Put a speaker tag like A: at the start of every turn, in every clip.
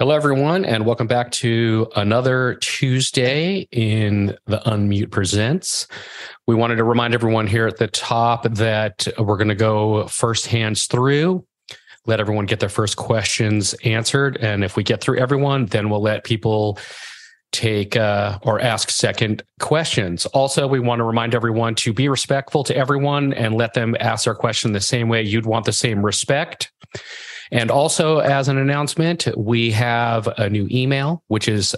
A: Hello, everyone, and welcome back to another Tuesday in the Unmute Presents. We wanted to remind everyone here at the top that we're going to go first hands through, let everyone get their first questions answered. And if we get through everyone, then we'll let people take uh, or ask second questions. Also, we want to remind everyone to be respectful to everyone and let them ask their question the same way you'd want the same respect. And also, as an announcement, we have a new email, which is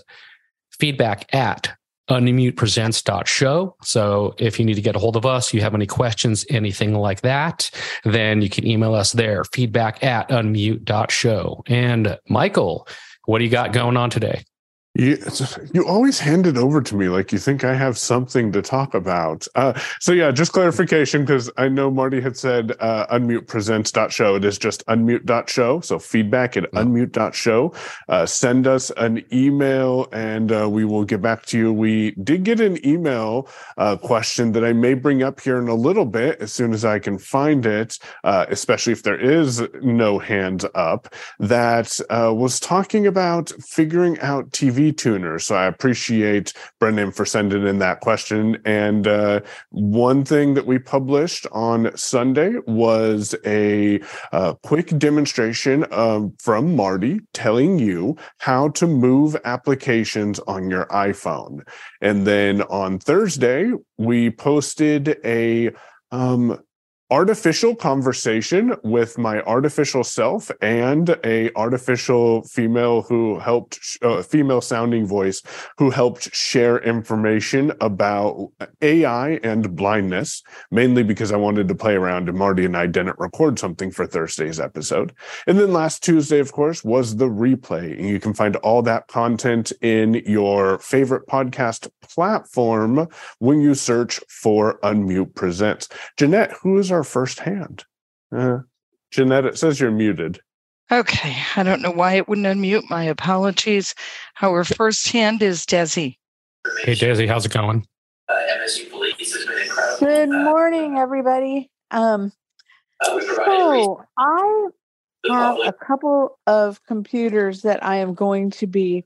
A: feedback at unmutepresents.show. So if you need to get a hold of us, you have any questions, anything like that, then you can email us there, feedback at unmute.show. And Michael, what do you got going on today?
B: You, you always hand it over to me like you think I have something to talk about. Uh, so yeah, just clarification because I know Marty had said uh, unmute presents.show. It is just unmute.show. So feedback at unmute.show. Uh, send us an email and uh, we will get back to you. We did get an email uh, question that I may bring up here in a little bit as soon as I can find it, uh, especially if there is no hand up, that uh, was talking about figuring out TV tuner. So I appreciate Brendan for sending in that question. And uh, one thing that we published on Sunday was a uh, quick demonstration um, from Marty telling you how to move applications on your iPhone. And then on Thursday, we posted a um, artificial conversation with my artificial self and a artificial female who helped uh, female sounding voice who helped share information about AI and blindness mainly because I wanted to play around and Marty and I didn't record something for Thursday's episode. And then last Tuesday of course was the replay and you can find all that content in your favorite podcast platform when you search for Unmute Presents. Jeanette, who is our our first hand. Uh, Jeanette, it says you're muted.
C: Okay. I don't know why it wouldn't unmute. My apologies. Our first hand is Desi.
A: Hey, Desi, how's it going? Uh,
D: MSU Police has been incredible. Good morning, everybody. Um, uh, so I have a couple of computers that I am going to be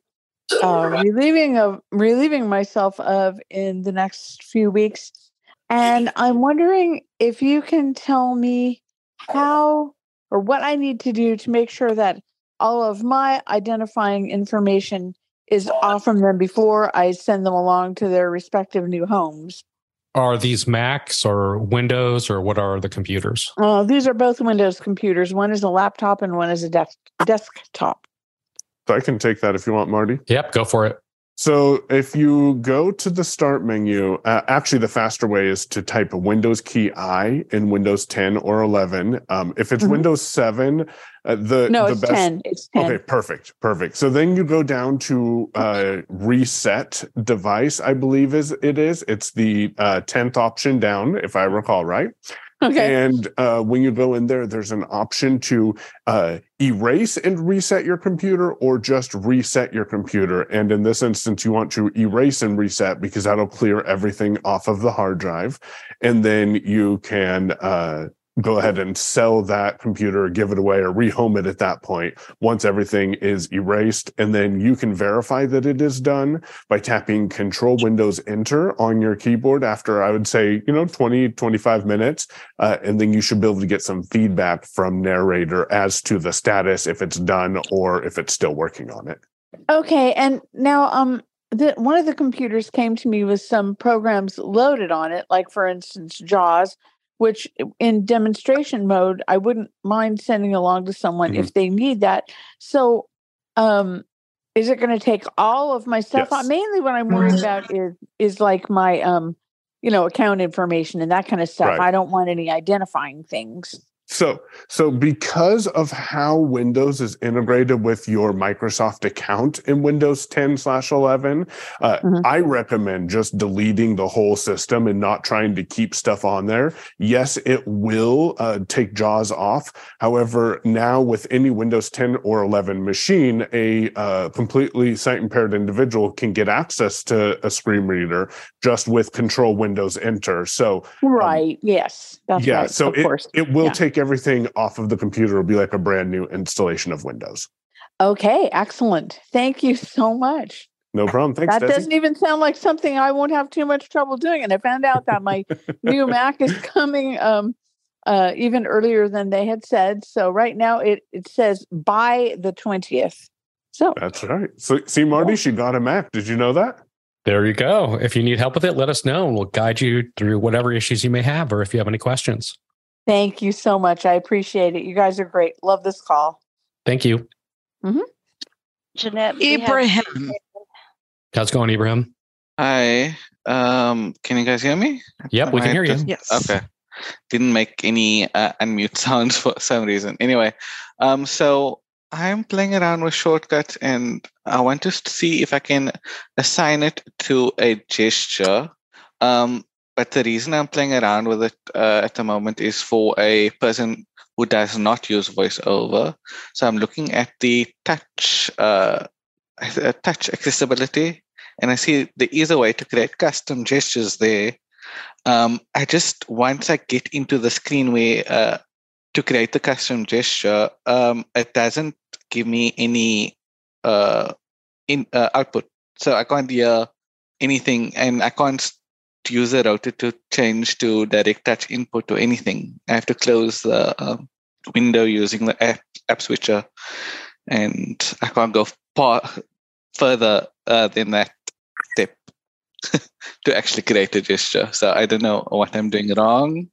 D: uh, relieving of relieving myself of in the next few weeks and I'm wondering if you can tell me how or what I need to do to make sure that all of my identifying information is off from them before I send them along to their respective new homes.
A: Are these Macs or Windows or what are the computers?
D: Uh, these are both Windows computers. One is a laptop and one is a desk- desktop.
B: So I can take that if you want, Marty.
A: Yep, go for it.
B: So if you go to the start menu, uh, actually the faster way is to type a Windows key I in Windows 10 or 11. Um, if it's mm-hmm. Windows 7, uh, the
D: no,
B: the
D: it's
B: best,
D: 10. It's 10.
B: Okay, perfect, perfect. So then you go down to uh, reset device. I believe is it is. It's the uh, tenth option down, if I recall right. Okay. And uh, when you go in there, there's an option to uh, erase and reset your computer or just reset your computer. And in this instance, you want to erase and reset because that'll clear everything off of the hard drive. And then you can uh, go ahead and sell that computer, give it away, or rehome it at that point once everything is erased. And then you can verify that it is done by tapping Control Windows Enter on your keyboard after I would say, you know, 20, 25 minutes. Uh, and then you should be able to get some feedback from Narrator as to the status, if it's done or if it's still working on it.
D: Okay. And now, um, the, one of the computers came to me with some programs loaded on it, like for instance, JAWS, which in demonstration mode i wouldn't mind sending along to someone mm-hmm. if they need that so um is it going to take all of my stuff yes. mainly what i'm worried about is is like my um you know account information and that kind of stuff right. i don't want any identifying things
B: So, so because of how Windows is integrated with your Microsoft account in Windows 10 slash 11, uh, mm-hmm. I recommend just deleting the whole system and not trying to keep stuff on there. Yes, it will uh, take JAWS off. However, now with any Windows 10 or 11 machine, a uh, completely sight impaired individual can get access to a screen reader just with Control Windows Enter. So,
D: um, right, um, yes,
B: that's yeah. Right, so it, course. it will yeah. take everything off of the computer. It'll be like a brand new installation of Windows.
D: Okay, excellent. Thank you so much.
B: No problem. Thanks.
D: That
B: Desi.
D: doesn't even sound like something I won't have too much trouble doing. And I found out that my new Mac is coming um, uh, even earlier than they had said. So right now it it says by the twentieth. So
B: that's right. So see, Marty, she got a Mac. Did you know that?
A: There you go. If you need help with it, let us know and we'll guide you through whatever issues you may have or if you have any questions.
D: Thank you so much. I appreciate it. You guys are great. Love this call.
A: Thank you.
D: Mm-hmm.
C: Jeanette. Ibrahim.
A: How's it going, Ibrahim?
E: Hi. Um, can you guys hear me?
A: Yep, we can hear you.
E: Yes. Okay. Didn't make any uh, unmute sounds for some reason. Anyway, um, so I'm playing around with shortcuts and I want to see if I can assign it to a gesture. Um, but the reason I'm playing around with it uh, at the moment is for a person who does not use voiceover. So I'm looking at the touch uh, touch accessibility, and I see there is a way to create custom gestures there. Um, I just once I get into the screen where uh, to create the custom gesture, um, it doesn't give me any uh, in uh, output, so I can't hear anything, and I can't use the rotor to change to direct touch input or anything. I have to close the uh, window using the app, app switcher, and I can't go far further uh, than that step to actually create a gesture. So I don't know what I'm doing wrong.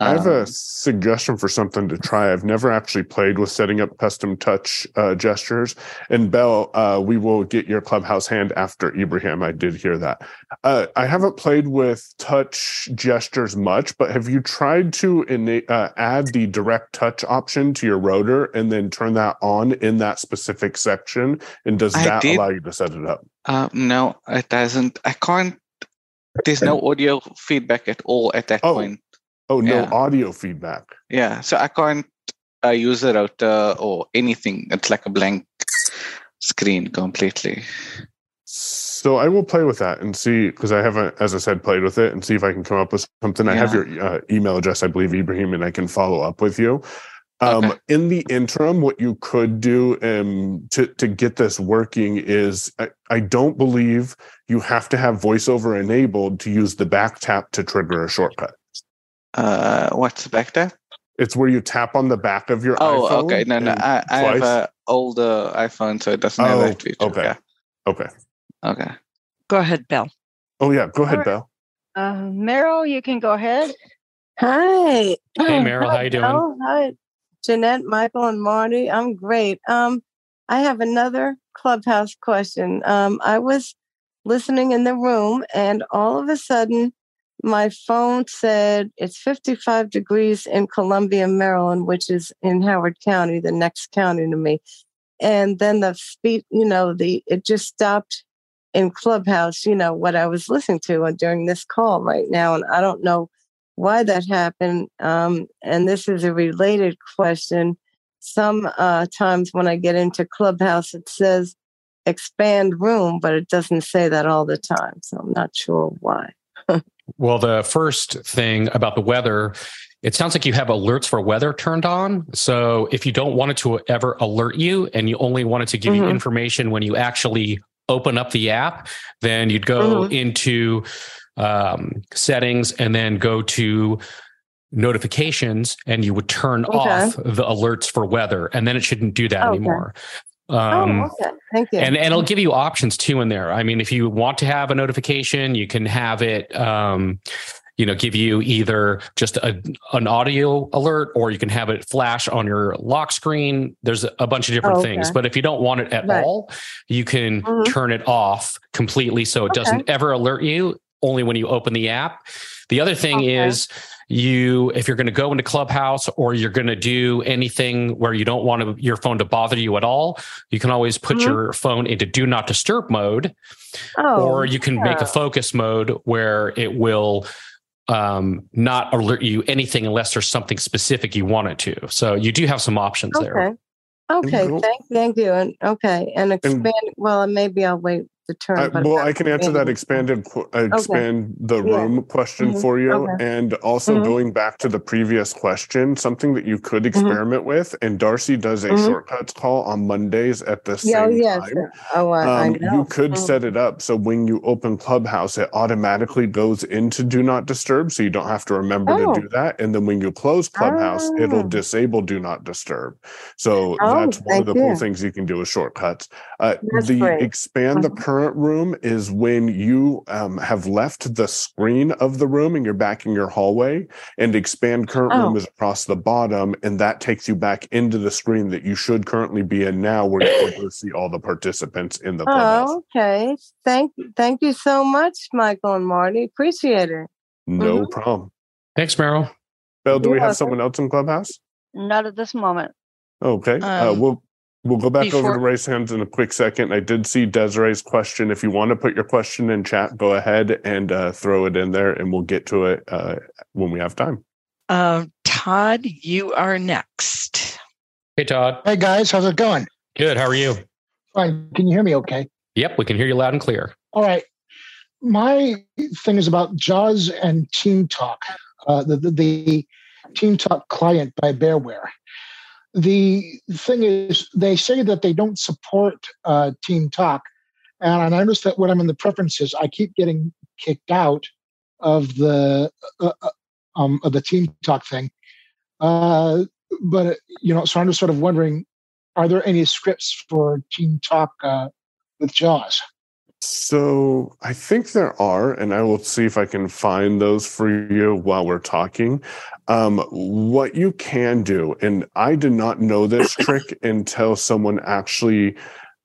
B: I have a um, suggestion for something to try. I've never actually played with setting up custom touch uh, gestures. And Bell, uh, we will get your clubhouse hand after Ibrahim. I did hear that. Uh, I haven't played with touch gestures much, but have you tried to ina- uh, add the direct touch option to your rotor and then turn that on in that specific section? And does that allow you to set it up?
E: Uh, no, it doesn't. I can't. There's no audio feedback at all at that oh. point.
B: Oh, no yeah. audio feedback.
E: Yeah, so I can't uh, use a rotor or anything. It's like a blank screen completely.
B: So I will play with that and see because I haven't, as I said, played with it and see if I can come up with something. Yeah. I have your uh, email address, I believe, Ibrahim, and I can follow up with you. Um, okay. In the interim, what you could do um, to to get this working is I, I, don't believe you have to have voiceover enabled to use the back tap to trigger a shortcut.
E: Uh, what's back there?
B: It's where you tap on the back of your
E: oh, iPhone. okay. No, no. I, I have an older iPhone, so it doesn't oh, have that feature.
B: Okay. Yeah. Okay.
E: Okay.
C: Go ahead, Bill.
B: Oh yeah, go ahead, right. Bill.
F: Uh, Meryl, you can go ahead.
D: Hi.
A: Hey, Meryl, how you doing?
F: Oh, hi, Jeanette, Michael, and Marty. I'm great. Um, I have another clubhouse question. Um, I was listening in the room, and all of a sudden, my phone said it's 55 degrees in Columbia, Maryland, which is in Howard County, the next county to me. And then the speed, you know, the it just stopped in Clubhouse, you know, what I was listening to during this call right now. And I don't know why that happened. Um, and this is a related question. Some uh, times when I get into Clubhouse, it says expand room, but it doesn't say that all the time. So I'm not sure why.
A: Well, the first thing about the weather, it sounds like you have alerts for weather turned on. So if you don't want it to ever alert you and you only want it to give mm-hmm. you information when you actually open up the app, then you'd go mm-hmm. into um, settings and then go to notifications and you would turn okay. off the alerts for weather and then it shouldn't do that okay. anymore
F: um, oh, okay. Thank you.
A: And, and it'll give you options too in there. I mean, if you want to have a notification, you can have it, um, you know, give you either just a, an audio alert or you can have it flash on your lock screen. There's a bunch of different oh, okay. things. But if you don't want it at right. all, you can mm-hmm. turn it off completely so it okay. doesn't ever alert you only when you open the app. The other thing okay. is you if you're going to go into clubhouse or you're going to do anything where you don't want to, your phone to bother you at all you can always put mm-hmm. your phone into do not disturb mode oh, or you can yeah. make a focus mode where it will um, not alert you anything unless there's something specific you want it to so you do have some options
F: okay.
A: there
F: okay okay thank, thank you and okay and expand and, well maybe i'll wait the term.
B: I, well, I can answer that expanded, uh, expand okay. the room yeah. question mm-hmm. for you. Okay. And also mm-hmm. going back to the previous question, something that you could mm-hmm. experiment mm-hmm. with, and Darcy does a mm-hmm. shortcuts call on Mondays at the same oh, yes. time.
F: Oh, I, um, I
B: You could mm-hmm. set it up so when you open Clubhouse, it automatically goes into Do Not Disturb, so you don't have to remember oh. to do that. And then when you close Clubhouse, oh. it'll disable Do Not Disturb. So oh, that's one of the you. cool things you can do with shortcuts. Uh, the great. expand the current current room is when you um, have left the screen of the room and you're back in your hallway, and expand current oh. room is across the bottom, and that takes you back into the screen that you should currently be in now, where you're able to see all the participants in the clubhouse.
F: Oh, okay. Thank, thank you so much, Michael and Marty. Appreciate it.
B: No mm-hmm. problem.
A: Thanks, Meryl.
B: Belle, do you're we have welcome. someone else in clubhouse?
G: Not at this moment.
B: Okay. Uh, um, uh, we'll We'll go back Before, over to raise hands in a quick second. I did see Desiree's question. If you want to put your question in chat, go ahead and uh, throw it in there, and we'll get to it uh, when we have time.
C: Uh, Todd, you are next.
A: Hey, Todd.
H: Hey, guys. How's it going?
A: Good. How are you?
H: Fine. Can you hear me okay?
A: Yep, we can hear you loud and clear.
H: All right. My thing is about JAWS and Team Talk, uh, the, the, the Team Talk client by Bearware the thing is, they say that they don't support uh, Team Talk, and I notice that when I'm in the preferences, I keep getting kicked out of the uh, uh um, of the Team Talk thing. Uh, but you know, so I'm just sort of wondering, are there any scripts for Team Talk uh, with JAWS?
B: So I think there are, and I will see if I can find those for you while we're talking. Um, what you can do, and I did not know this trick until someone actually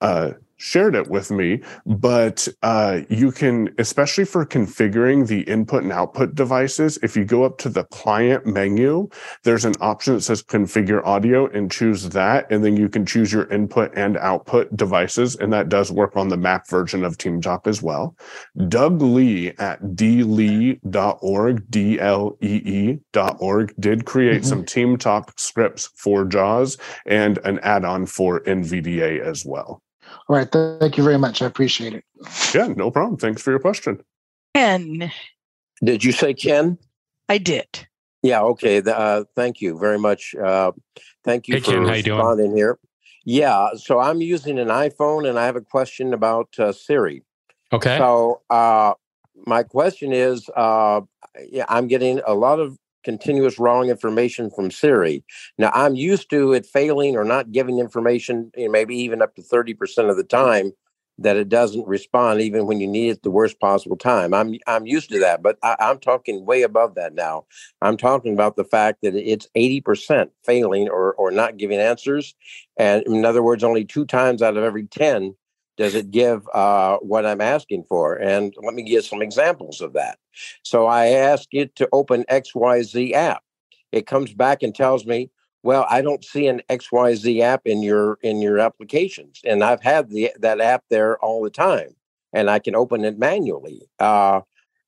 B: uh, shared it with me, but uh, you can, especially for configuring the input and output devices, if you go up to the client menu, there's an option that says configure audio and choose that. And then you can choose your input and output devices. And that does work on the Mac version of TeamTalk as well. Doug Lee at dlee.org, D-L-E-E.org did create mm-hmm. some TeamTalk scripts for JAWS and an add-on for NVDA as well.
H: All right. Thank you very much. I appreciate it.
B: Yeah, no problem. Thanks for your question.
C: Ken.
I: Did you say Ken?
C: I did.
I: Yeah. Okay. Uh, thank you very much. Uh, thank you
A: hey,
I: for
A: Ken,
I: responding
A: doing?
I: here. Yeah. So I'm using an iPhone and I have a question about uh, Siri.
A: Okay.
I: So uh, my question is uh, yeah, I'm getting a lot of continuous wrong information from Siri. Now, I'm used to it failing or not giving information, you know, maybe even up to 30% of the time that it doesn't respond even when you need it the worst possible time. I'm I'm used to that, but I, am talking way above that now. I'm talking about the fact that it's 80% failing or or not giving answers. And in other words, only two times out of every 10 does it give uh, what I'm asking for? And let me give some examples of that. So I ask it to open XYZ app. It comes back and tells me, well, I don't see an XYZ app in your in your applications. And I've had the that app there all the time. And I can open it manually. Uh,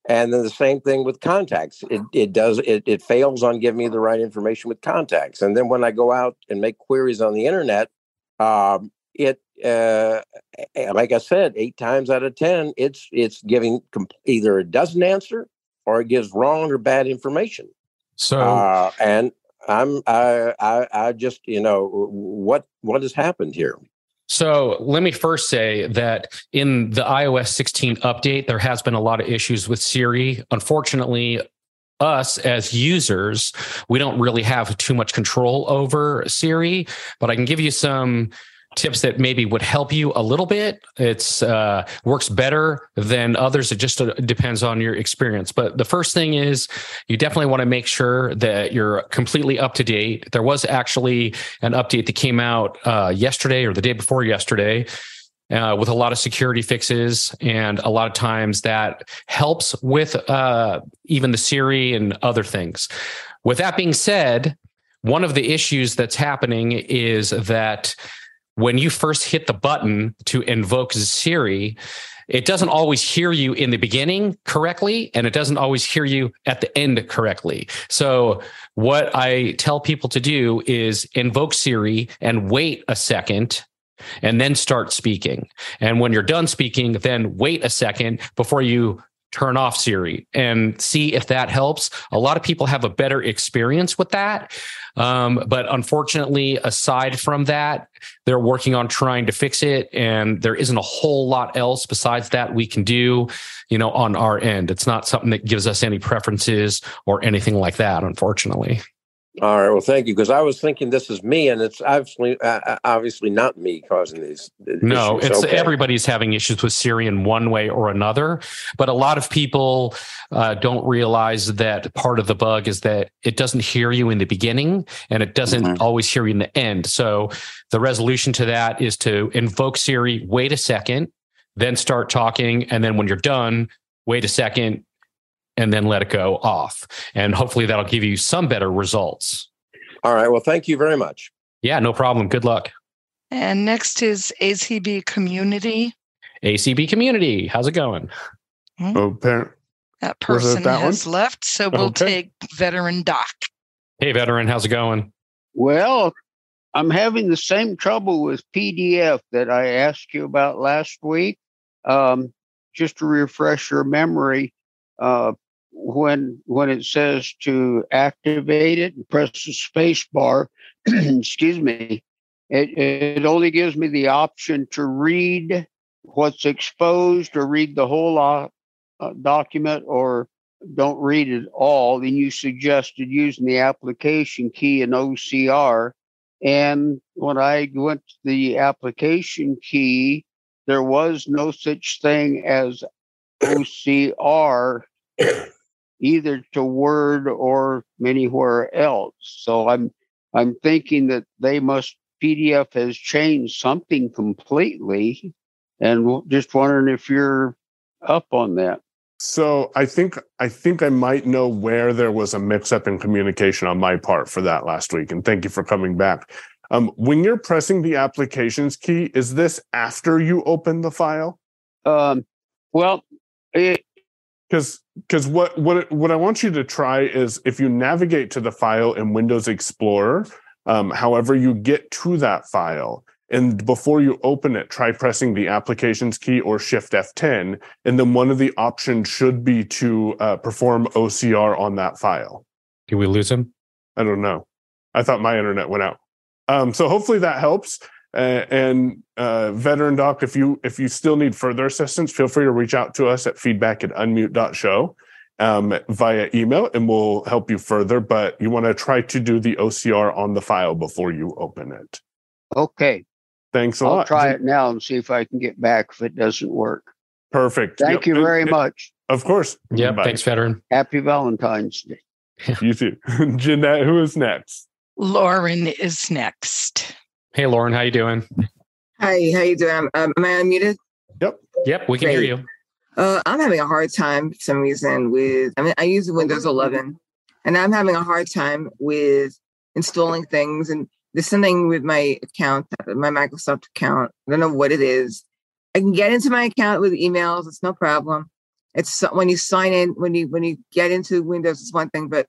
I: and then the same thing with contacts. It, it does it, it fails on giving me the right information with contacts. And then when I go out and make queries on the internet, um, it uh, like I said, eight times out of ten, it's it's giving comp- either it doesn't answer or it gives wrong or bad information.
A: So
I: uh, and I'm I, I I just you know what what has happened here.
A: So let me first say that in the iOS 16 update, there has been a lot of issues with Siri. Unfortunately, us as users, we don't really have too much control over Siri, but I can give you some tips that maybe would help you a little bit. It's uh, works better than others. It just uh, depends on your experience. But the first thing is you definitely want to make sure that you're completely up to date. There was actually an update that came out uh, yesterday or the day before yesterday uh, with a lot of security fixes, and a lot of times that helps with uh, even the Siri and other things. With that being said, one of the issues that's happening is that when you first hit the button to invoke Siri, it doesn't always hear you in the beginning correctly, and it doesn't always hear you at the end correctly. So, what I tell people to do is invoke Siri and wait a second and then start speaking. And when you're done speaking, then wait a second before you turn off Siri and see if that helps. A lot of people have a better experience with that. Um, but unfortunately, aside from that, they're working on trying to fix it. And there isn't a whole lot else besides that we can do, you know, on our end. It's not something that gives us any preferences or anything like that, unfortunately.
I: All right. Well, thank you. Because I was thinking this is me, and it's obviously uh, uh obviously not me causing these.
A: No,
I: issues.
A: it's
I: Okay.
A: everybody's having issues with Siri in one way or another. But a lot of people uh, don't realize that part of the bug is that it doesn't hear you in the beginning, and it doesn't
I: Mhm.
A: always hear you in the end. So the resolution to that is to invoke Siri, wait a second, then start talking, and then when you're done, wait a second, and then let it go off. And hopefully that'll give you some better results.
I: All right. Well, thank you very much.
A: Yeah, no problem. Good luck.
C: And next is ACB Community.
A: ACB community, how's it going?
B: Oh, parent.
C: That person
B: that
C: has
B: one?
C: left, so we'll
B: Okay.
C: take Veteran Doc.
A: Hey, veteran, how's it going?
G: Well, I'm having the same trouble with PDF that I asked you about last week. Um, just to refresh your memory, uh, when when it says to activate it and press the space bar, excuse me, it, it only gives me the option to read what's exposed or read the whole uh, document or don't read it all, then you suggested using the application key in OCR. And when I went to the application key, there was no such thing as OCR either to Word or anywhere else. So I'm I'm thinking that they must PDF has changed something completely, and just wondering if you're up on that.
B: So I think I think I might know where there was a mix-up in communication on my part for that last week, and thank you for coming back. Um, when you're pressing the applications key, is this after you open the file?
G: Um, well, it,
B: Because because what what what I want you to try is if you navigate to the file in Windows Explorer, um, however you get to that file, and before you open it, try pressing the applications key or Shift F10, and then one of the options should be to uh, perform OCR on that file.
A: Did we lose him?
B: I don't know. I thought my internet went out. Um, so hopefully that helps. Uh, and uh, veteran doc, if you if you still need further assistance, feel free to reach out to us at feedback at unmute.show um, via email, and we'll help you further. But you want to try to do the OCR on the file before you open it.
G: okay.
B: Thanks a
G: I'll
B: lot.
G: try it now and see if I can get back if it doesn't work.
B: Perfect.
G: Thank
B: Yep.
G: you very
B: and-
G: much.
B: Of course.
A: Yeah, thanks, veteran.
G: Happy Valentine's Day.
B: You too. Jeanette, who is next?
C: Lauren is next.
A: Hey, Lauren, how you doing?
J: Hi, how you doing? Um, am I unmuted?
A: Yep, Yep, we can hear you.
J: Uh, I'm having a hard time for some reason with. I mean, I use Windows 11, and I'm having a hard time with installing things. And there's something with my account, my Microsoft account. I don't know what it is. I can get into my account with emails. It's no problem. It's so- when you sign in, when you when you get into Windows, it's one thing, but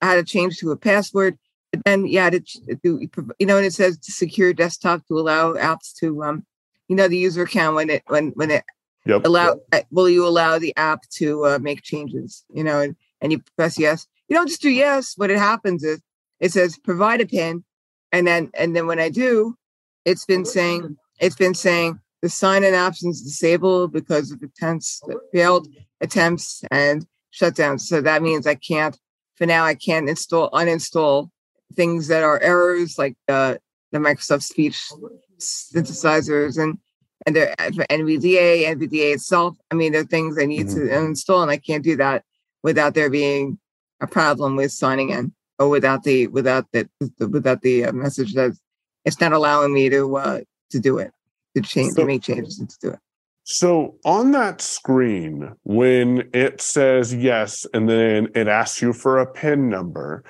J: I had to change to a password. But then, yeah, to you know, and it says to secure desktop to allow apps to um, you know, the user account when it when when it
B: Yep.
J: allow uh, will you allow the app to uh, make changes you know and, and you press yes. You don't just do yes. What it happens is it says provide a pin and then and then when i do it's been saying it's been saying the sign in options disabled because of attempts failed attempts and shutdowns. So that means i can't for now i can't install uninstall things that are errors like uh, the microsoft speech synthesizers and and they're for NVDA, NVDA itself. I mean, there are things I need to install, and I can't do that without there being a problem with signing in, or without the without the, the without the uh, message that it's not allowing me to uh, to do it. to change
B: So-
J: to make changes and to do it.
B: So on that screen, when it says yes, and then it asks you for a PIN number,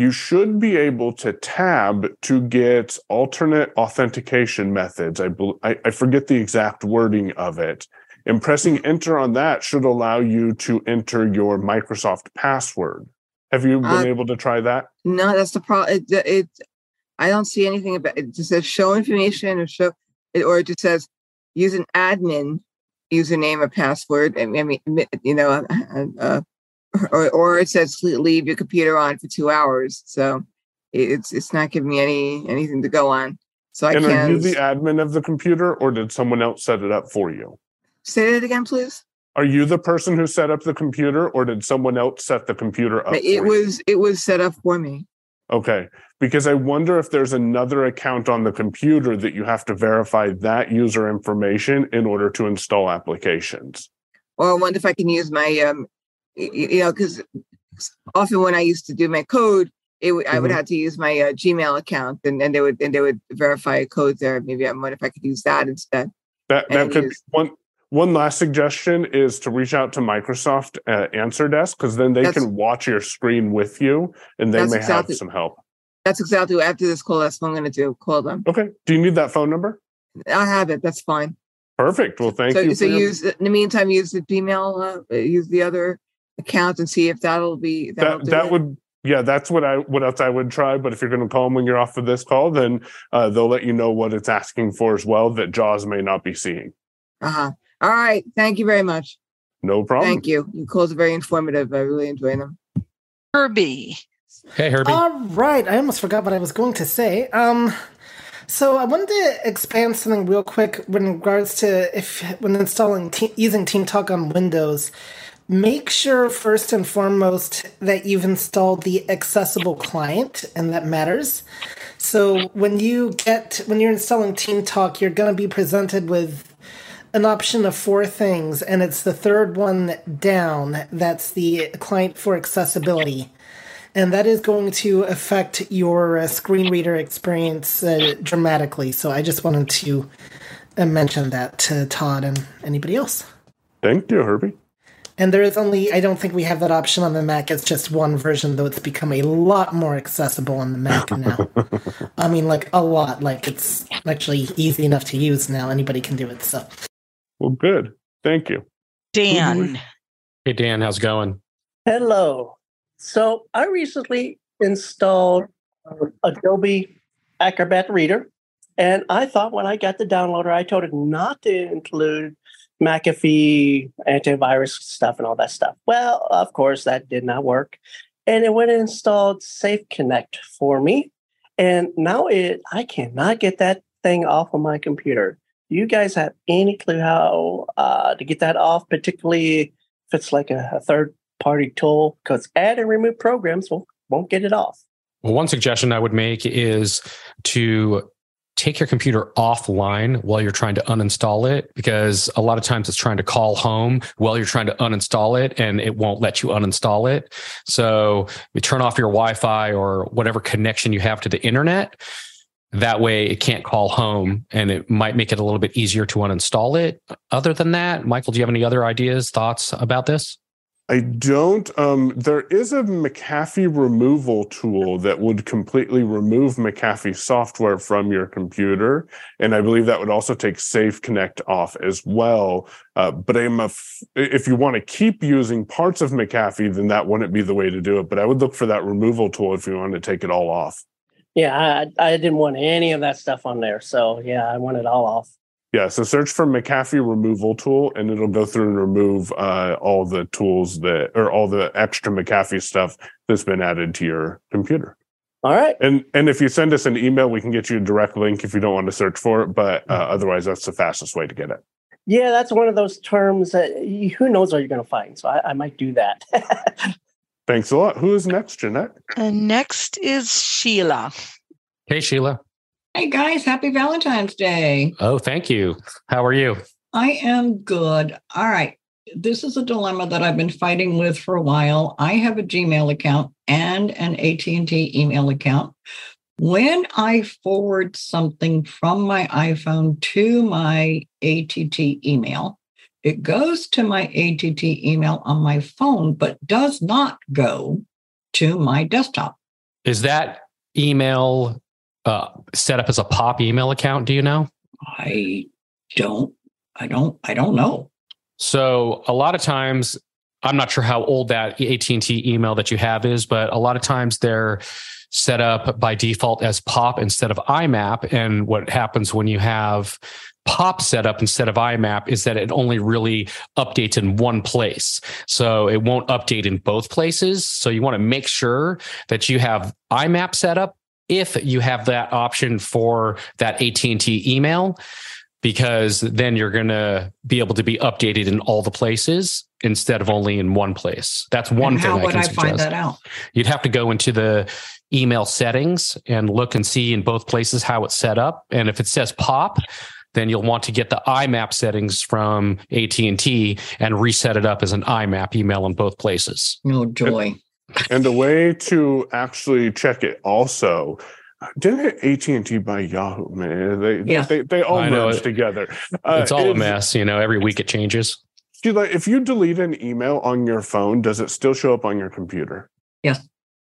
B: you should be able to tab to get alternate authentication methods. I, I, I forget the exact wording of it. And pressing enter on that should allow you to enter your Microsoft password. Have you been
J: Uh,
B: able to try that?
J: No, that's the problem. It, it, I don't see anything about it. Just says show information or show, it, or it just says use an admin username or password. I mean, I mean, you know, uh, uh, or or it says leave your computer on for two hours. So it's it's not giving me any anything to go on. So I can
B: and are you
J: can't
B: the admin of the computer or did someone else set it up for you?
J: say that again, please.
B: Are you the person who set up the computer or did someone else set the computer up?
J: It
B: for you?
J: was it was set up for me.
B: Okay. Because I wonder if there's another account on the computer that you have to verify that user information in order to install applications.
J: Well, I wonder if I can use my um, you know, because often when I used to do my code, it would, I would
B: Mhm.
J: have to use my uh, Gmail account, and, and they would and they would verify a code there. Maybe I wonder if I could use that instead.
B: That that could
J: use-
B: one one last suggestion is to reach out to Microsoft uh, Answer Desk because then they can watch your screen with you and they may
J: exactly-
B: have some help.
J: That's exactly what after this call. That's what I'm going to do. Call them.
B: Okay. Do you need that phone number?
J: I have it. That's fine.
B: Perfect. Well, thank
J: so
B: you.
J: so use in the meantime use the Gmail, uh, use the other account, and see if that'll be that'll
B: that
J: do
B: that
J: it.
B: would yeah that's what i what else i would try but if you're going to call them when you're off of this call then uh, they'll let you know what it's asking for as well that jaws may not be seeing
J: Uh huh. All right. Thank you very much.
B: no problem
J: Thank you. Your calls are very informative. I really enjoy them.
C: Herbie.
A: Hey, Herbie.
K: All right, I almost forgot what I was going to say. Um, so I wanted to expand something real quick in regards to if when installing te- using Team Talk on Windows, make sure first and foremost that you've installed the accessible client, and that matters. So when you get when you're installing Team Talk, you're going to be presented with an option of four things, and it's the third one down. That's the client for accessibility and that is going to affect your uh, screen reader experience uh, dramatically. So I just wanted to uh, mention that to Todd and anybody else.
B: thank you herbie
K: And there is only, I don't think we have that option on the Mac. It's just one version, though it's become a lot more accessible on the Mac now. I mean, like a lot. Like it's actually easy enough to use now. Anybody can do it. So
B: well good thank you
C: Dan.
A: Hey, Dan, how's it going?
L: Hello. So I recently installed uh, Adobe Acrobat Reader, and I thought when I got the downloader, I told it not to include McAfee antivirus stuff and all that stuff. Well, of course, that did not work, and it went and installed Safe Connect for me, and now it I cannot get that thing off of my computer. Do you guys have any clue how uh, to get that off, particularly if it's like a, a third party tool? Because add and remove programs won't, won't get it off.
A: Well, one suggestion I would make is to take your computer offline while you're trying to uninstall it because a lot of times it's trying to call home while you're trying to uninstall it and it won't let you uninstall it. So you turn off your Wi Fi or whatever connection you have to the internet. That way it can't call home and it might make it a little bit easier to uninstall it. Other than that, Michael, do you have any other ideas, thoughts about this?
B: I don't. Um, there is a McAfee removal tool that would completely remove McAfee software from your computer, and I believe that would also take Safe Connect off as well. Uh, but if you want to keep using parts of McAfee, then that wouldn't be the way to do it. But I would look for that removal tool if you want to take it all off.
L: Yeah, I, I didn't want any of that stuff on there. So yeah, I want it all off.
B: Yeah, so search for McAfee removal tool, and it'll go through and remove uh, all the tools that or all the extra McAfee stuff that's been added to your computer.
L: All right.
B: And and if you send us an email, we can get you a direct link if you don't want to search for it. But uh, otherwise, that's the fastest way to get it.
L: Yeah, that's one of those terms that you, who knows what you're going to find. So I, I might do that.
B: Thanks a lot. Who is next, Jeanette?
C: And next is Sheila.
A: Hey, Sheila.
M: Hey guys, happy Valentine's Day.
A: Oh, thank you. How are you?
M: I am good. All right. This is a dilemma that I've been fighting with for a while. I have a Gmail account and an AT&T email account. when I forward something from my iPhone to my AT&T email, it goes to my AT&T email on my phone, but does not go to my desktop.
A: Is that email uh, set up as a pop email account? Do you know?
M: I don't, I don't, I don't know.
A: So a lot of times, I'm not sure how old that AT&T email that you have is, but a lot of times they're set up by default as POP instead of IMAP. And what happens when you have POP set up instead of IMAP is that it only really updates in one place. So it won't update in both places. So you want to make sure that you have IMAP set up if you have that option for that AT&T email because then you're going to be able to be updated in all the places instead of only in one place. That's one
M: and
A: thing.
M: How
A: I
M: would
A: can
M: I
A: suggest.
M: find that out?
A: You'd have to go into the email settings and look and see in both places how it's set up. And if it says pop, then you'll want to get the IMAP settings from AT&T and reset it up as an IMAP email in both places.
M: Oh joy.
B: And a way to actually check it also didn't AT&T buy Yahoo? Man, they
A: Yeah.
B: they, they all merged
A: it.
B: together.
A: Uh, it's all a mess. You know, every week it changes.
B: See, like if you delete an email on your phone, does it still show up on your computer?
M: Yes.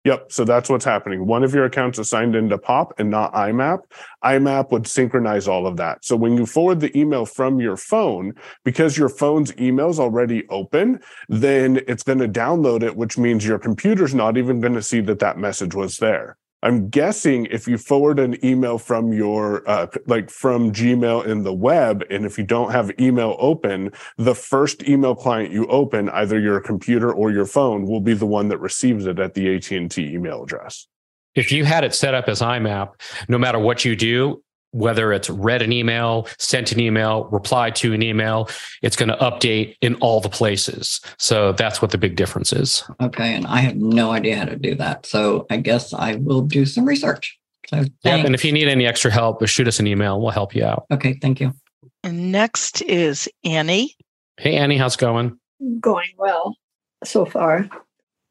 B: Yep. So that's what's happening. One of your accounts is signed into POP and not IMAP. IMAP would synchronize all of that. So when you forward the email from your phone, because your phone's email is already open, then it's going to download it, which means your computer's not even going to see that that message was there. I'm guessing if you forward an email from your uh, like from Gmail in the web, and if you don't have email open, the first email client you open, either your computer or your phone, will be the one that receives it at the AT&T email address.
A: If you had it set up as IMAP, no matter what you do, whether it's read an email, sent an email, replied to an email, it's going to update in all the places. So that's what the big difference is.
M: Okay. And I have no idea how to do that. So I guess I will do some research. So
A: Yep. And if you need any extra help, shoot us an email. We'll help you out.
M: Okay. Thank you.
C: And next is Annie.
A: Hey, Annie, how's it going?
N: going well so far.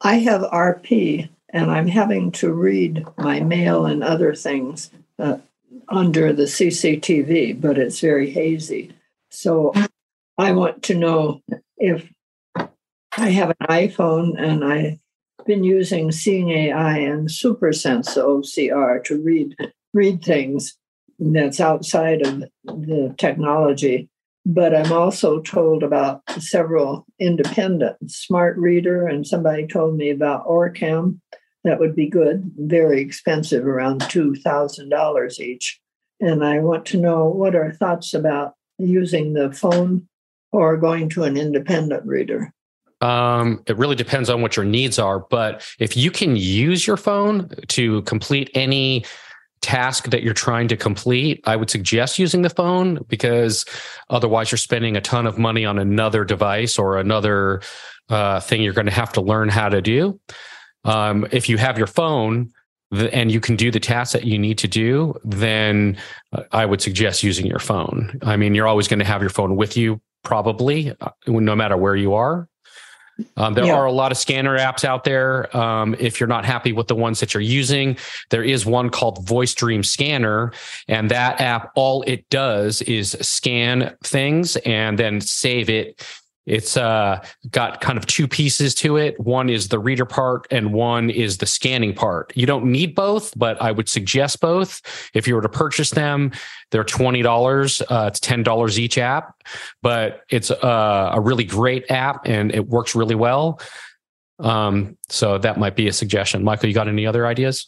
N: I have RP and I'm having to read my mail and other things uh, under the CCTV, but it's very hazy. So I want to know if I have an iPhone and I've been using Seeing AI and SuperSense OCR to read read things that's outside of the technology but I'm also told about several independent smart reader, and somebody told me about Orcam. That would be good, very expensive, around two thousand dollars each. And I want to know what are thoughts about using the phone or going to an independent reader.
A: Um, it really depends on what your needs are. But if you can use your phone to complete any task that you're trying to complete, I would suggest using the phone because otherwise you're spending a ton of money on another device or another uh, thing you're going to have to learn how to do. Um, if you have your phone th- and you can do the tasks that you need to do, then uh, I would suggest using your phone. I mean, you're always going to have your phone with you, probably, uh, no matter where you are. Um, there
N: Yeah.
A: are a lot of scanner apps out there. Um, if you're not happy with the ones that you're using, there is one called Voice Dream Scanner, and that app all it does is scan things and then save it. It's uh, got kind of two pieces to it. One is the reader part, and one is the scanning part. You don't need both, but I would suggest both. If you were to purchase them, they're twenty dollars. Uh, it's ten dollars each app, but it's uh, a really great app and it works really well. Um, so that might be a suggestion. Michael, you got any other ideas?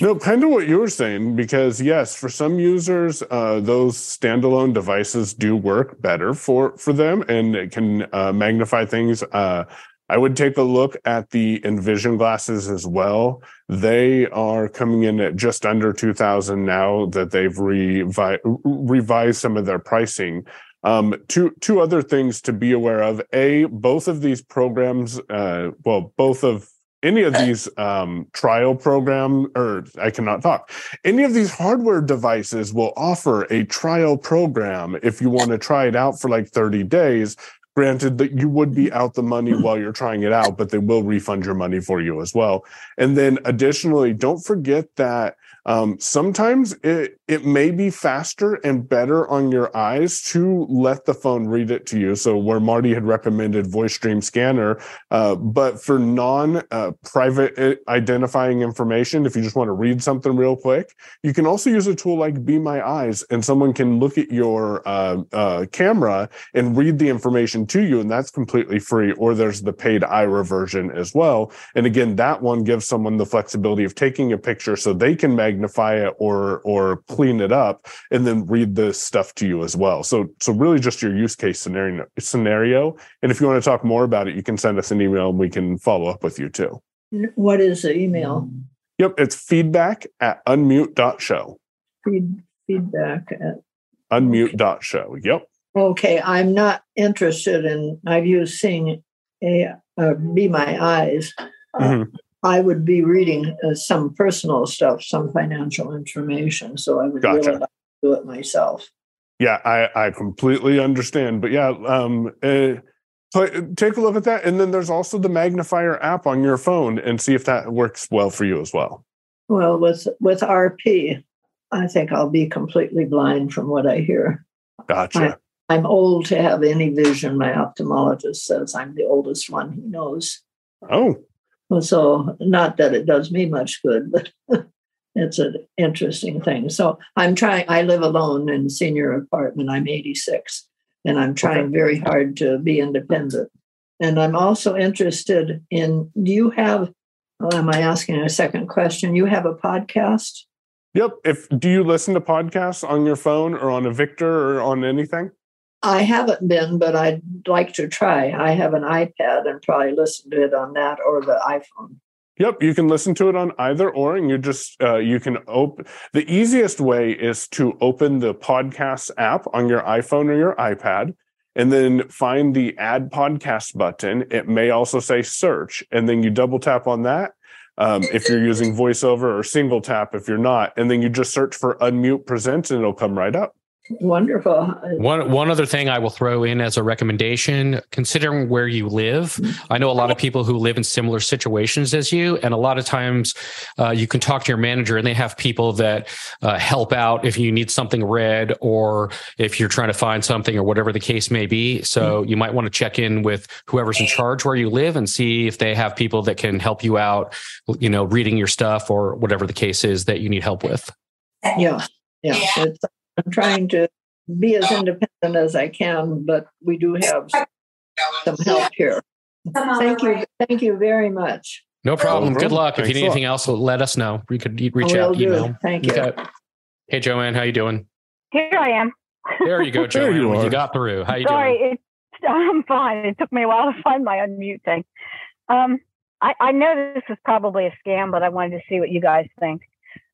B: No, kind of what you were saying, because yes, for some users, uh, those standalone devices do work better for for them, and it can uh, magnify things. Uh, I would take a look at the Envision glasses as well. They are coming in at just under two thousand now that they've revi- revised some of their pricing. Um, two two other things to be aware of: a, both of these programs, uh, well, both of any of these um, trial program or i cannot talk. Any of these hardware devices will offer a trial program if you want to try it out for like 30 days. Granted that you would be out the money while you're trying it out, but they will refund your money for you as well. And then additionally, don't forget that um, sometimes it, it may be faster and better on your eyes to let the phone read it to you. So where Marty had recommended Voice Dream Scanner, uh, but for non uh, private uh, identifying information, if you just want to read something real quick, you can also use a tool like Be My Eyes, and someone can look at your uh, uh, camera and read the information to you, and that's completely free. Or there's the paid Aira version as well. And again, that one gives someone the flexibility of taking a picture so they can mag magnify it or or clean it up and then read the stuff to you as well. So so really just your use case scenario scenario. And if you want to talk more about it you can send us an email and we can follow up with you too.
N: What is the email?
B: Yep it's feedback at unmute.show
N: Feed, feedback at
B: unmute.show yep.
N: Okay i'm not interested in i've used Seeing AI uh, be my eyes. Mm-hmm. I would be reading uh, some personal stuff, some financial information. So I would gotcha. really like do it myself.
B: Yeah, I, I completely understand. But yeah, um, uh, take a look at that. And then there's also the magnifier app on your phone and see if that works well for you as well.
N: Well, with with RP, I think I'll be completely blind from what I hear.
B: Gotcha.
N: I, I'm old to have any vision. My ophthalmologist says I'm the oldest one he knows.
B: Oh,
N: so, not that it does me much good, but it's an interesting thing. So, I'm trying, I live alone in senior apartment. I'm 86, and I'm trying okay. very hard to be independent. And I'm also interested in do you have, well, am I asking a second question? You have a podcast?
B: Yep. If do you listen to podcasts on your phone or on a Victor or on anything?
N: I haven't been, but I'd like to try. I have an iPad and probably listen to it on that or the iPhone.
B: Yep, you can listen to it on either or, and you just uh, you can open. The easiest way is to open the podcast app on your iPhone or your iPad, and then find the Add Podcast button. It may also say Search, and then you double tap on that. Um, if you're using VoiceOver or single tap if you're not, and then you just search for Unmute Presents, and it'll come right up.
N: Wonderful.
A: One one other thing I will throw in as a recommendation, considering where you live, I know a lot of people who live in similar situations as you, and a lot of times uh, you can talk to your manager, and they have people that uh, help out if you need something read or if you're trying to find something or whatever the case may be. So you might want to check in with whoever's in charge where you live and see if they have people that can help you out, you know, reading your stuff or whatever the case is that you need help with.
N: Yeah, yeah. It's I'm trying to be as independent as I can, but we do have some help here. Thank you. Thank you very much.
A: No problem. Good luck. Thanks if you need anything else, let us know. We could reach out,
N: do.
A: email.
N: Thank you. Okay.
A: Hey, Joanne, how you doing?
O: Here I am.
A: There you go, Joanne. you, you, got through. How you
O: Sorry,
A: doing?
O: Sorry, I'm fine. It took me a while to find my unmute thing. Um, I, I know this is probably a scam, but I wanted to see what you guys think.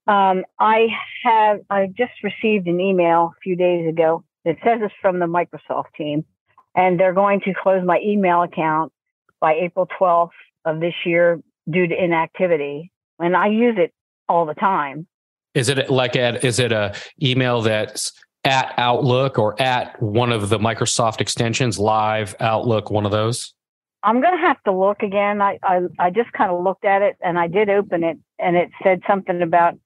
O: Um, I have I just received an email a few days ago that says it's from the Microsoft team, and they're going to close my email account by April 12th of this year due to inactivity. And I use it all the time.
A: Is it like at is it a email that's at Outlook or at one of the Microsoft extensions, Live, Outlook, one of those?
O: I'm going to have to look again. I, I, I just kind of looked at it and I did open it and it said something about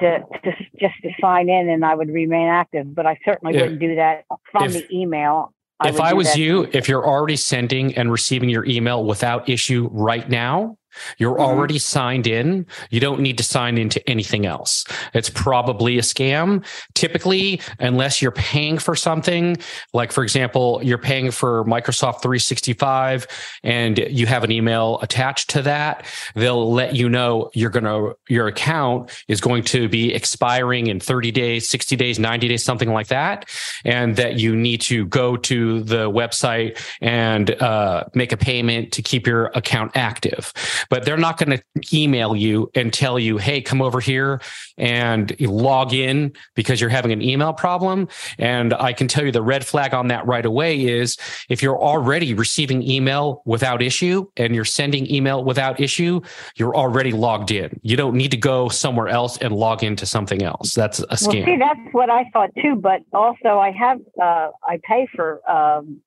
O: to, to just to sign in and I would remain active, but I certainly yeah. wouldn't do that from if, the email.
A: I if I was you, if you're already sending and receiving your email without issue right now, you're mm-hmm. already signed in. You don't need to sign into anything else. It's probably a scam. Typically, unless you're paying for something, like for example, you're paying for Microsoft 365 and you have an email attached to that, they'll let you know you're going to, your account is going to be expiring in 30 days, 60 days, 90 days, something like that. And that you need to go to the website and uh, make a payment to keep your account active but they're not going to email you and tell you, hey, come over here and log in because you're having an email problem. And I can tell you the red flag on that right away is if you're already receiving email without issue and you're sending email without issue, you're already logged in. You don't need to go somewhere else and log into something else. That's a scam.
O: Well, see, that's what I thought too. But also, I have uh, I pay for um,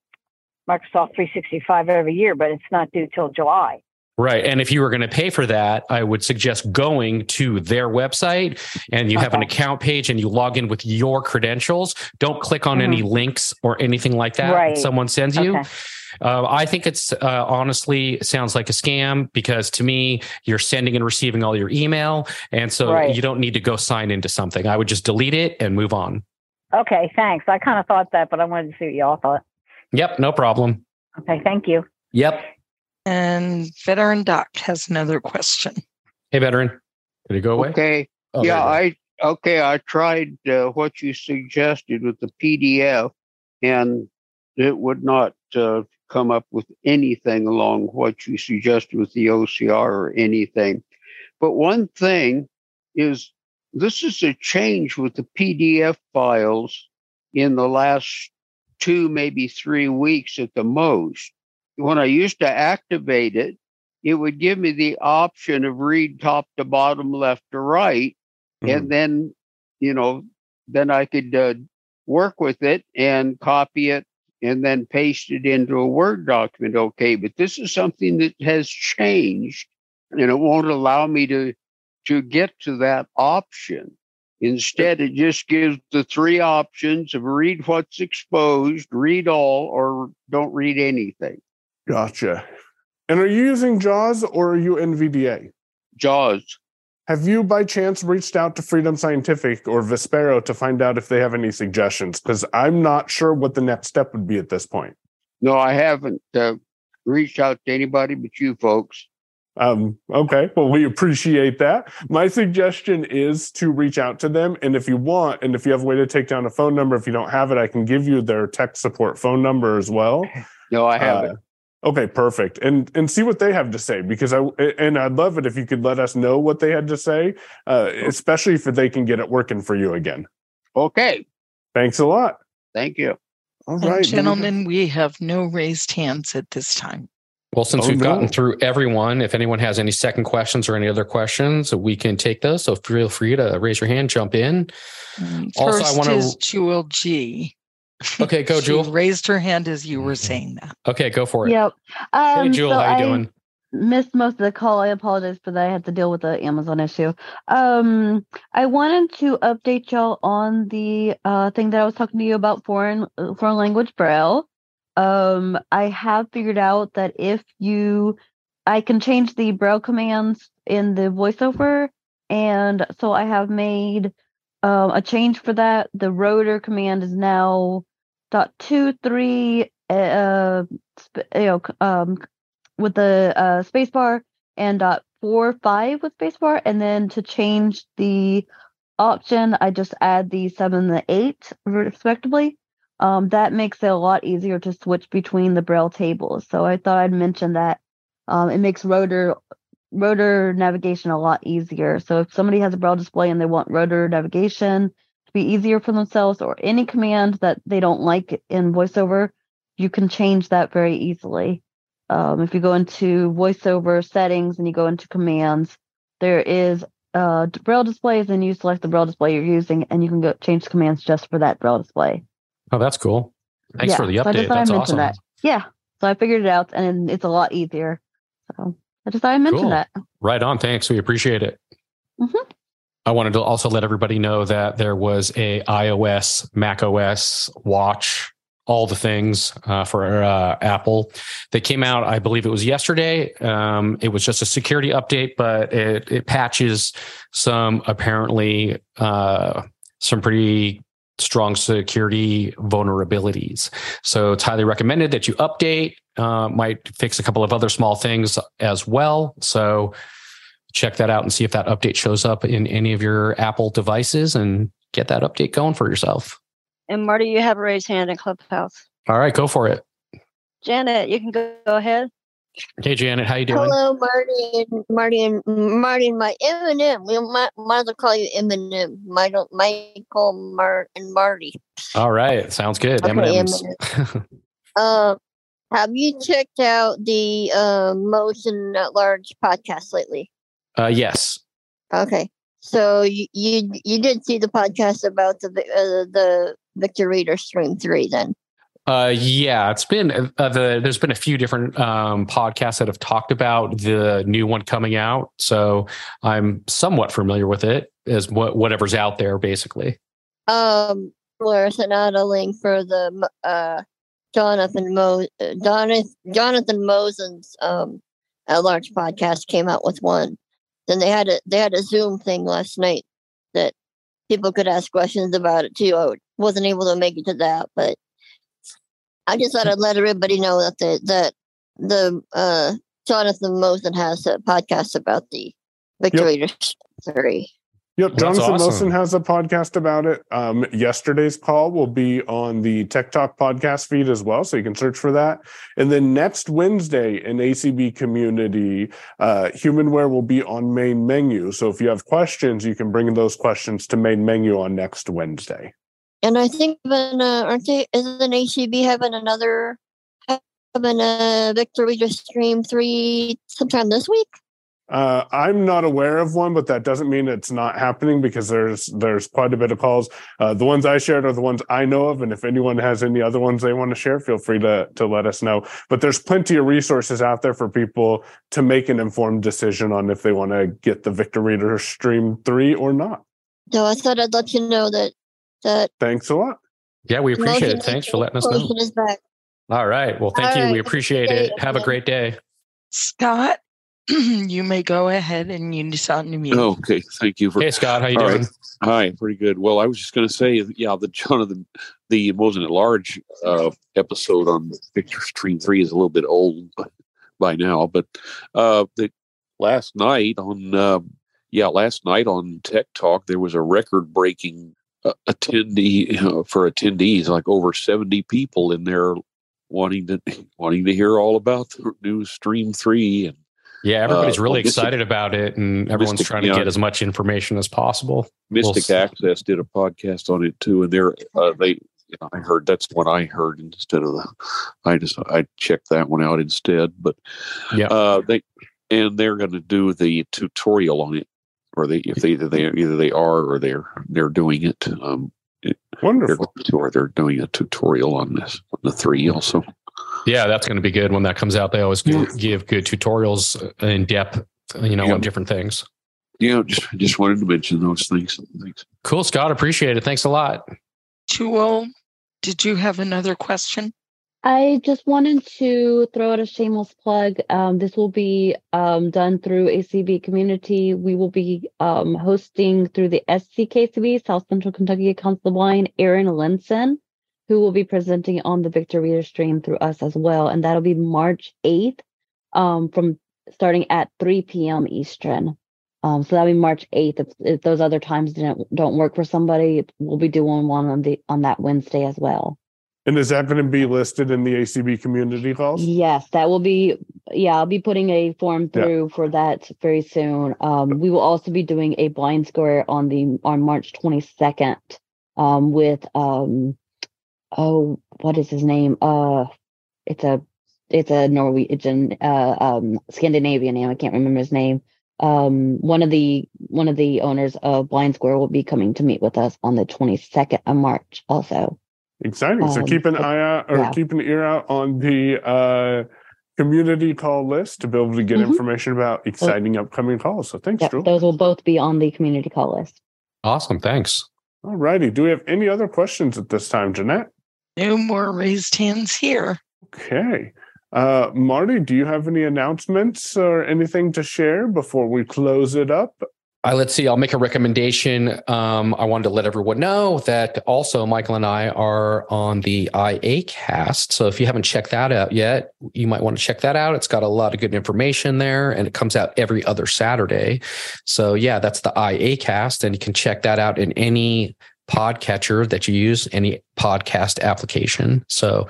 O: Microsoft 365 every year, but it's not due till July.
A: Right. And if you were going to pay for that, I would suggest going to their website and you have an account page and you log in with your credentials. Don't click on any links or anything like that
O: Right.
A: someone sends you.
O: Okay.
A: Uh, I think it's uh, honestly sounds like a scam because to me, you're sending and receiving all your email. And so
O: Right.
A: you don't need to go sign into something. I would just delete it and move on.
O: Okay, thanks. I kind of thought that, but I wanted to see what y'all thought.
A: Yep. No problem.
O: Okay, thank you.
A: Yep.
C: And Veteran Doc has another question.
A: Hey, veteran. Did it go away?
G: Okay.
A: Oh,
G: yeah, I okay. I tried uh, what you suggested with the PDF, and it would not uh, come up with anything along what you suggested with the OCR or anything. But one thing is, this is a change with the PDF files in the last two, maybe three weeks at the most. When I used to activate it, it would give me the option of read top to bottom, left to right. And then, you know, then I could uh, work with it and copy it and then paste it into a Word document. Okay. But this is something that has changed and it won't allow me to, to get to that option. Instead, it just gives the three options of read what's exposed, read all, or don't read anything.
B: Gotcha. And are you using JAWS or are you NVDA?
G: JAWS.
B: Have you by chance reached out to Freedom Scientific or Vispero to find out if they have any suggestions? Because I'm not sure what the next step would be at this point.
G: No, I haven't uh, reached out to anybody but you folks.
B: Um, okay. Well, we appreciate that. My suggestion is to reach out to them. And if you want, and if you have a way to take down a phone number, if you don't have it, I can give you their tech support phone number as well.
G: No, I haven't.
B: Uh, okay, perfect. And and see what they have to say because I and I'd love it if you could let us know what they had to say, uh, especially if they can get it working for you again.
G: Okay.
B: Thanks a lot.
G: Thank you.
B: All
C: And gentlemen, we have no raised hands at this time.
A: Well, since
B: Oh,
A: we've gotten through everyone, if anyone has any second questions or any other questions, we can take those. So feel free to raise your hand, jump in. Also, I
C: First
A: want
C: is
A: to.
C: Jewel G.
A: Okay, go,
C: She
A: Jewel.
C: raised her hand as you were saying that.
A: Okay, go for it.
P: Yep. Um,
A: hey, Jewel,
P: so
A: how you
P: I
A: doing?
P: Missed most of the call. I apologize for that. I had to deal with the Amazon issue. Um, I wanted to update y'all on the uh, thing that I was talking to you about foreign uh, foreign language braille. Um, I have figured out that if you, I can change the braille commands in the voiceover, and so I have made um, a change for that. The rotor command is now dot two three uh sp- you know um with the uh space bar and dot four five with space bar and then to change the option i just add the seven and the eight respectively. Um that makes it a lot easier to switch between the braille tables. So i thought i'd mention that um it makes rotor rotor navigation a lot easier. So if somebody has a braille display and they want rotor navigation to be easier for themselves or any command that they don't like in voiceover you can change that very easily um, if you go into voiceover settings and you go into commands there is uh braille displays and you select the braille display you're using and you can go change commands just for that braille display
A: Oh, that's cool. Thanks
P: Yeah,
A: for the
P: so I
A: update.
P: just thought I'd
A: That's awesome.
P: that. yeah so i figured it out and it's a lot easier so i just thought I mentioned
A: Cool.
P: that
A: Right on. Thanks. We appreciate it.
P: Mhm.
A: I wanted to also let everybody know that there was a iOS, Mac OS watch, all the things uh, for uh, Apple. They came out, I believe it was yesterday. Um, it was just a security update, but it, it patches some apparently uh, some pretty strong security vulnerabilities. So it's highly recommended that you update. Uh, might fix a couple of other small things as well. So check that out and see if that update shows up in any of your Apple devices and get that update going for yourself.
Q: And Marty, you have a raised hand in Clubhouse.
A: All right, go for it.
Q: Janet, you can go, go ahead.
A: Hey, Janet, how you doing?
Q: Hello, Marty and Marty and Marty and my Eminem. We might, might as well call you Eminem. Michael, Michael, Mar, and Marty.
A: All right, sounds good.
Q: Okay,
A: M&Ms.
Q: Uh, have you checked out the uh, Mosen at Large podcast lately?
A: Uh, yes.
Q: Okay, so you you, you did see the podcast about the uh, the Victor Reader Stream Three, then?
A: Uh, yeah, it's been uh, the. There's been a few different um, podcasts that have talked about the new one coming out, so I'm somewhat familiar with it as what whatever's out there, basically.
Q: Um, Laura sent out a link for the uh Jonathan Mo Jonathan Jonathan Mosen's um at large podcast came out with one. Then they had a they had a Zoom thing last night that people could ask questions about it too. I wasn't able to make it to that, but I just thought I'd let everybody know that the that the uh Jonathan Mosen has a podcast about the Victory yep. three.
B: Yep, Jonathan awesome. Mosen has a podcast about it. Um, yesterday's call will be on the Tech Talk podcast feed as well, so you can search for that. And then next Wednesday in ACB community, uh, Humanware will be on main menu. So if you have questions, you can bring those questions to main menu on next Wednesday.
Q: And I think even uh, aren't they? Isn't ACB having another having a Victor Reader Stream three sometime this week?
B: Uh, I'm not aware of one, but that doesn't mean it's not happening because there's there's quite a bit of calls. Uh, the ones I shared are the ones I know of, and if anyone has any other ones they want to share, feel free to to let us know. But there's plenty of resources out there for people to make an informed decision on if they want to get the Victor Reader Stream three or not.
Q: So I thought I'd let you know that that.
B: Thanks a lot.
A: Yeah, we appreciate it. Thanks for letting us know. All right. Well, thank All you. Right. We appreciate it. Have a great day.
C: Scott, you may go ahead and you just unmute.
R: Okay, thank you for.
A: Hey Scott, how you doing? Right.
R: Hi, pretty good. Well, I was just going to say, yeah, the John of the Mosen at Large uh, episode on Victor Stream Three is a little bit old by now, but uh, the last night on, uh, yeah, last night on Tech Talk there was a record-breaking uh, attendee for attendees, like over seventy people in there wanting to wanting to hear all about the new Stream Three and
A: yeah, everybody's uh, really well, excited Mystic, about it, and everyone's Mystic, trying to get as much information as possible.
R: Mystic we'll Access did a podcast on it too, and they're uh, they. You know, I heard that's what I heard instead of the. I just I checked that one out instead, but
A: yeah,
R: uh, they and they're going to do the tutorial on it, or they if they either they either they are or they're they're doing it. Um,
B: Wonderful.
R: They're, or they're doing a tutorial on this on the three also.
A: Yeah, that's going to be good when that comes out. They always yeah. give good tutorials in depth, you know, yeah. on different things.
R: Yeah, just just wanted to mention those things. Thanks.
A: Cool, Scott. Appreciate it. Thanks a lot.
C: Jewel, did you have another question?
P: I just wanted to throw out a shameless plug. Um, this will be um, done through ACB community. We will be um, hosting through the SCKCB, South Central Kentucky Council of Blind, Aaron Linson who will be presenting on the Victor Reader stream through us as well. And that'll be March 8th um, from starting at 3 p.m. Eastern. Um, so that'll be March 8th. If, if those other times didn't don't work for somebody, we'll be doing one on the on that Wednesday as well.
B: And is that going to be listed in the ACB community calls?
P: Yes, that will be. Yeah, I'll be putting a form through yeah. for that very soon. Um, we will also be doing a blind square on the on March 22nd um, with um, oh, what is his name? Uh, it's a it's a Norwegian, uh, um, Scandinavian name. I can't remember his name. Um, one of the one of the owners of Blind Square will be coming to meet with us on the 22nd of March. Also,
B: exciting. Um, so keep an eye out or yeah. keep an ear out on the uh, community call list to be able to get mm-hmm. information about exciting upcoming calls. So thanks, yep, Drew.
P: Those will both be on the community call list.
A: Awesome. Thanks.
B: All righty. Do we have any other questions at this time, Jeanette?
C: No more raised hands here.
B: Okay. Uh, Marty, do you have any announcements or anything to share before we close it up?
A: Uh, let's see. I'll make a recommendation. Um, I wanted to let everyone know that also Michael and I are on the IA cast. So if you haven't checked that out yet, you might want to check that out. It's got a lot of good information there and it comes out every other Saturday. So yeah, that's the IA cast and you can check that out in any podcatcher that you use, any podcast application. So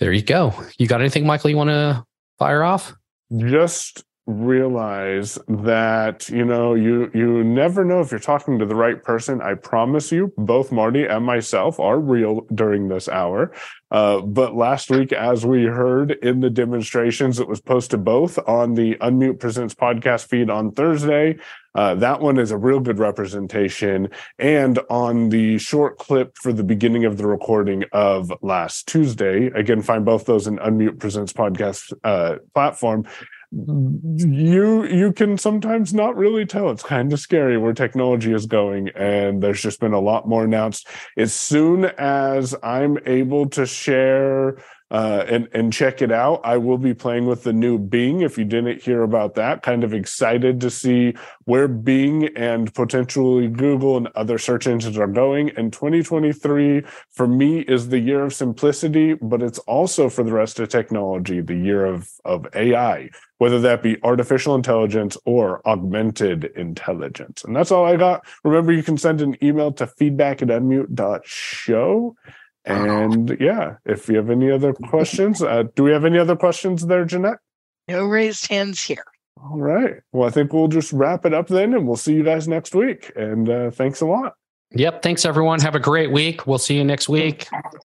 A: there you go. You got anything, Michael, you want to fire off?
B: Just realize that you know you you never know if you're talking to the right person. I promise you both marty and myself are real during this hour. Uh, but last week as we heard in the demonstrations it was posted both on the unmute presents podcast feed on thursday. Uh, that one is a real good representation. And on the short clip for the beginning of the recording of last tuesday again find both those in unmute presents podcast uh, platform you you can sometimes not really tell. It's kind of scary where technology is going and there's just been a lot more announced. As soon as i'm able to share uh, and and check it out. I will be playing with the new Bing. If you didn't hear about that, kind of excited to see where Bing and potentially Google and other search engines are going. And 2023 for me is the year of simplicity, but it's also for the rest of technology the year of of AI, whether that be artificial intelligence or augmented intelligence. And that's all I got. Remember, you can send an email to feedback at unmute.show and yeah, if you have any other questions, uh, do we have any other questions there, Jeanette?
C: No raised hands here.
B: All right. Well, I think we'll just wrap it up then, and we'll see you guys next week. And uh, thanks a lot.
A: Yep. Thanks, everyone. Have a great week. We'll see you next week.